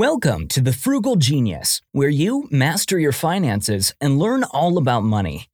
Welcome to The Frugal Genius, where you master your finances and learn all about money.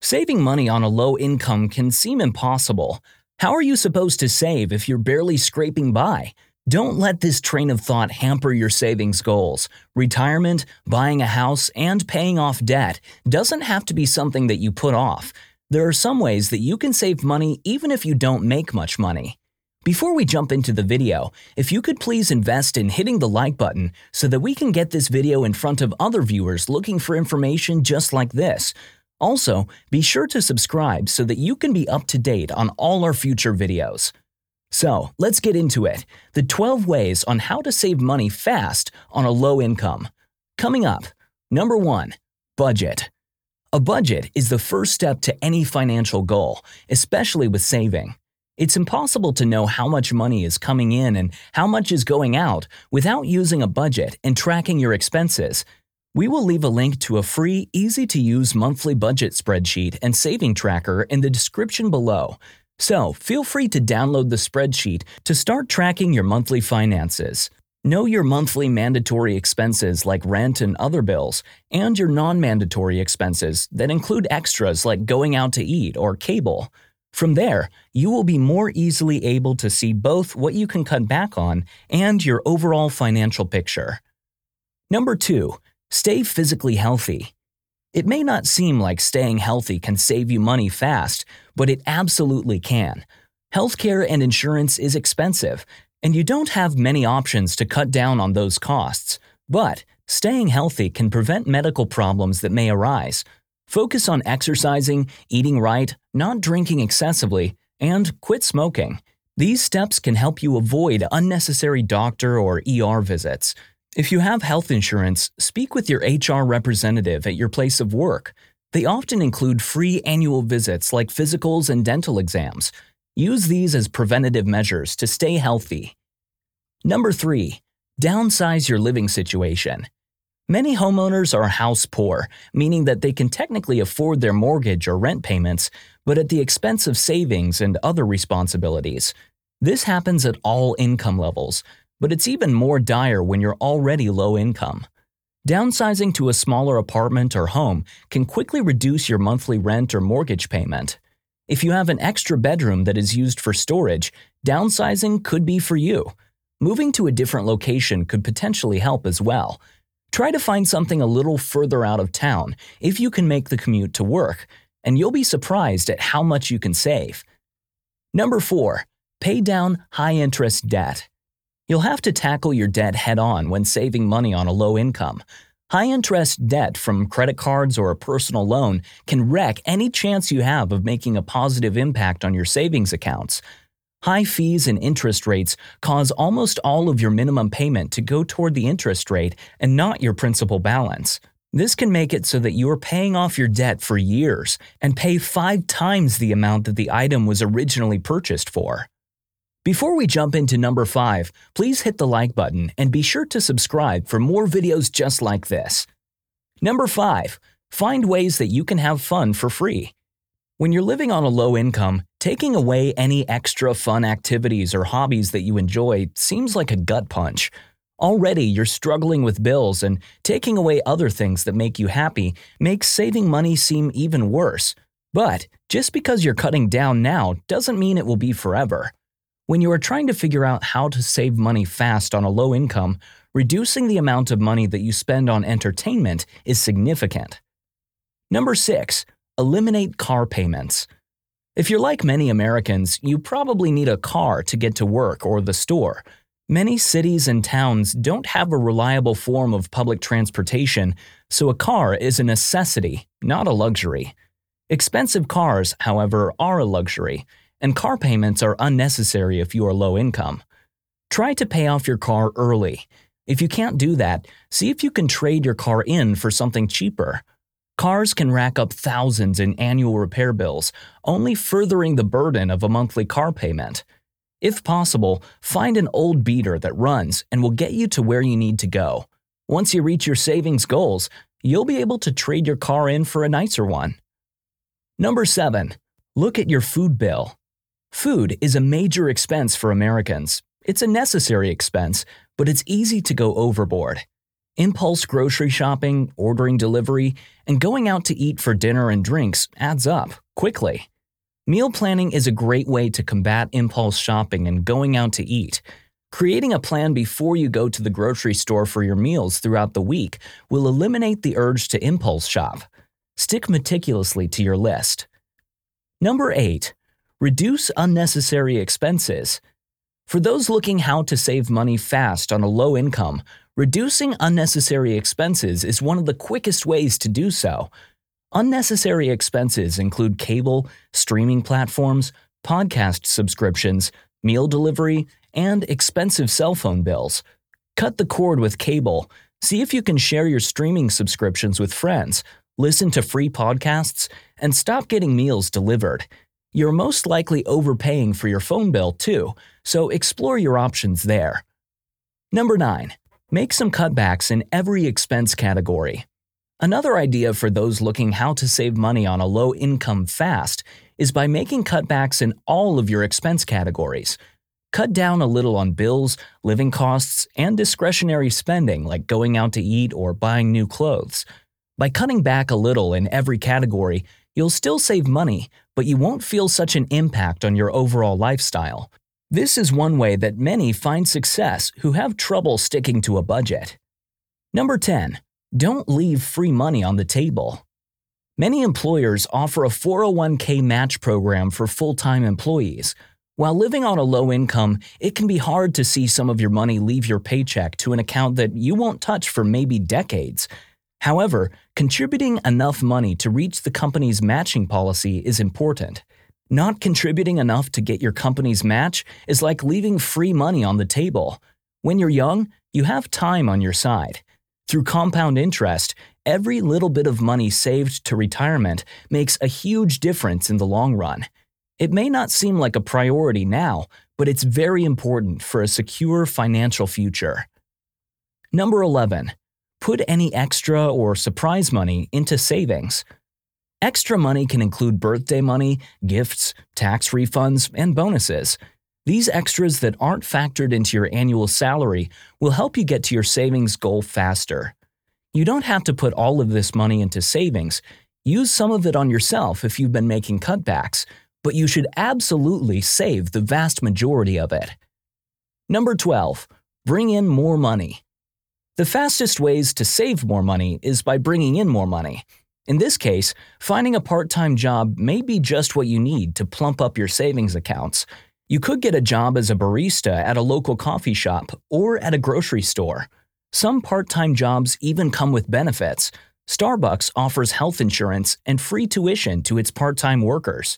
Saving money on a low income can seem impossible. How are you supposed to save if you're barely scraping by? Don't let this train of thought hamper your savings goals. Retirement, buying a house, and paying off debt doesn't have to be something that you put off. There are some ways that you can save money even if you don't make much money. Before we jump into the video, if you could please invest in hitting the like button so that we can get this video in front of other viewers looking for information just like this. Also, be sure to subscribe so that you can be up to date on all our future videos. So, let's get into it. The 12 ways on how to save money fast on a low income. Coming up, number 1, budget. A budget is the first step to any financial goal, especially with saving. It's impossible to know how much money is coming in and how much is going out without using a budget and tracking your expenses. We will leave a link to a free, easy to use monthly budget spreadsheet and saving tracker in the description below. So feel free to download the spreadsheet to start tracking your monthly finances. Know your monthly mandatory expenses like rent and other bills, and your non mandatory expenses that include extras like going out to eat or cable. From there, you will be more easily able to see both what you can cut back on and your overall financial picture. Number 2. Stay physically healthy. It may not seem like staying healthy can save you money fast, but it absolutely can. Healthcare and insurance is expensive, and you don't have many options to cut down on those costs. But staying healthy can prevent medical problems that may arise, Focus on exercising, eating right, not drinking excessively, and quit smoking. These steps can help you avoid unnecessary doctor or ER visits. If you have health insurance, speak with your HR representative at your place of work. They often include free annual visits like physicals and dental exams. Use these as preventative measures to stay healthy. Number 3. Downsize your living situation. Many homeowners are house poor, meaning that they can technically afford their mortgage or rent payments, but at the expense of savings and other responsibilities. This happens at all income levels, but it's even more dire when you're already low income. Downsizing to a smaller apartment or home can quickly reduce your monthly rent or mortgage payment. If you have an extra bedroom that is used for storage, downsizing could be for you. Moving to a different location could potentially help as well Try to find something a little further out of town if you can make the commute to work, and you'll be surprised at how much you can save. Number 4. Pay down high interest debt. You'll have to tackle your debt head on when saving money on a low income. High interest debt from credit cards or a personal loan can wreck any chance you have of making a positive impact on your savings accounts. High fees and interest rates cause almost all of your minimum payment to go toward the interest rate and not your principal balance. This can make it so that you are paying off your debt for years and pay five times the amount that the item was originally purchased for. Before we jump into number 5, please hit the like button and be sure to subscribe for more videos just like this. Number 5. Find ways that you can have fun for free. When you're living on a low income, taking away any extra fun activities or hobbies that you enjoy seems like a gut punch. Already, you're struggling with bills, and taking away other things that make you happy makes saving money seem even worse. But just because you're cutting down now doesn't mean it will be forever. When you are trying to figure out how to save money fast on a low income, reducing the amount of money that you spend on entertainment is significant. Number 6 eliminate car payments. If you're like many Americans, you probably need a car to get to work or the store. Many cities and towns don't have a reliable form of public transportation, so a car is a necessity, not a luxury. Expensive cars, however, are a luxury, and car payments are unnecessary if you are low income. Try to pay off your car early. If you can't do that, see if you can trade your car in for something cheaper. Cars can rack up thousands in annual repair bills, only furthering the burden of a monthly car payment. If possible, find an old beater that runs and will get you to where you need to go. Once you reach your savings goals, you'll be able to trade your car in for a nicer one. Number 7. Look at your food bill. Food is a major expense for Americans. It's a necessary expense, but it's easy to go overboard. Impulse grocery shopping, ordering delivery, and going out to eat for dinner and drinks adds up quickly. Meal planning is a great way to combat impulse shopping and going out to eat. Creating a plan before you go to the grocery store for your meals throughout the week will eliminate the urge to impulse shop. Stick meticulously to your list. Number 8. Reduce unnecessary expenses. For those looking how to save money fast on a low income, reducing unnecessary expenses is one of the quickest ways to do so. Unnecessary expenses include cable, streaming platforms, podcast subscriptions, meal delivery, and expensive cell phone bills. Cut the cord with cable. See if you can share your streaming subscriptions with friends listen to free podcasts, and stop getting meals delivered. You're most likely overpaying for your phone bill too, so explore your options there. Number 9. Make some cutbacks in every expense category. Another idea for those looking how to save money on a low income fast is by making cutbacks in all of your expense categories. Cut down a little on bills, living costs, and discretionary spending like going out to eat or buying new clothes. By cutting back a little in every category, you'll still save money, but you won't feel such an impact on your overall lifestyle. This is one way that many find success who have trouble sticking to a budget. Number 10. Don't leave free money on the table. Many employers offer a 401k match program for full time employees. While living on a low income, it can be hard to see some of your money leave your paycheck to an account that you won't touch for maybe decades. However, contributing enough money to reach the company's matching policy is important. Not contributing enough to get your company's match is like leaving free money on the table. When you're young, you have time on your side. Through compound interest, every little bit of money saved to retirement makes a huge difference in the long run. It may not seem like a priority now, but it's very important for a secure financial future. Number 11 put any extra or surprise money into savings. Extra money can include birthday money, gifts, tax refunds, and bonuses. These extras that aren't factored into your annual salary will help you get to your savings goal faster. You don't have to put all of this money into savings. Use some of it on yourself if you've been making cutbacks, but you should absolutely save the vast majority of it. Number 12. Bring in more money. The fastest ways to save more money is by bringing in more money. In this case, finding a part time job may be just what you need to plump up your savings accounts. You could get a job as a barista at a local coffee shop or at a grocery store. Some part time jobs even come with benefits. Starbucks offers health insurance and free tuition to its part time workers.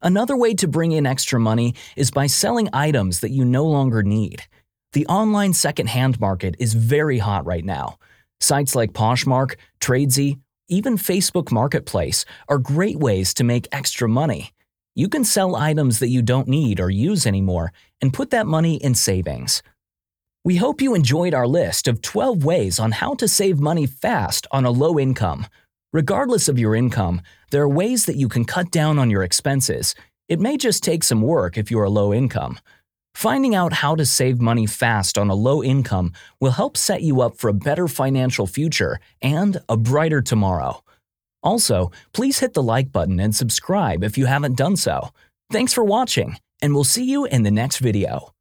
Another way to bring in extra money is by selling items that you no longer need. The online secondhand market is very hot right now. Sites like Poshmark, Tradesy, even Facebook Marketplace are great ways to make extra money. You can sell items that you don't need or use anymore and put that money in savings. We hope you enjoyed our list of 12 ways on how to save money fast on a low income. Regardless of your income, there are ways that you can cut down on your expenses. It may just take some work if you are a low income. Finding out how to save money fast on a low income will help set you up for a better financial future and a brighter tomorrow. Also, please hit the like button and subscribe if you haven't done so. Thanks for watching, and we'll see you in the next video.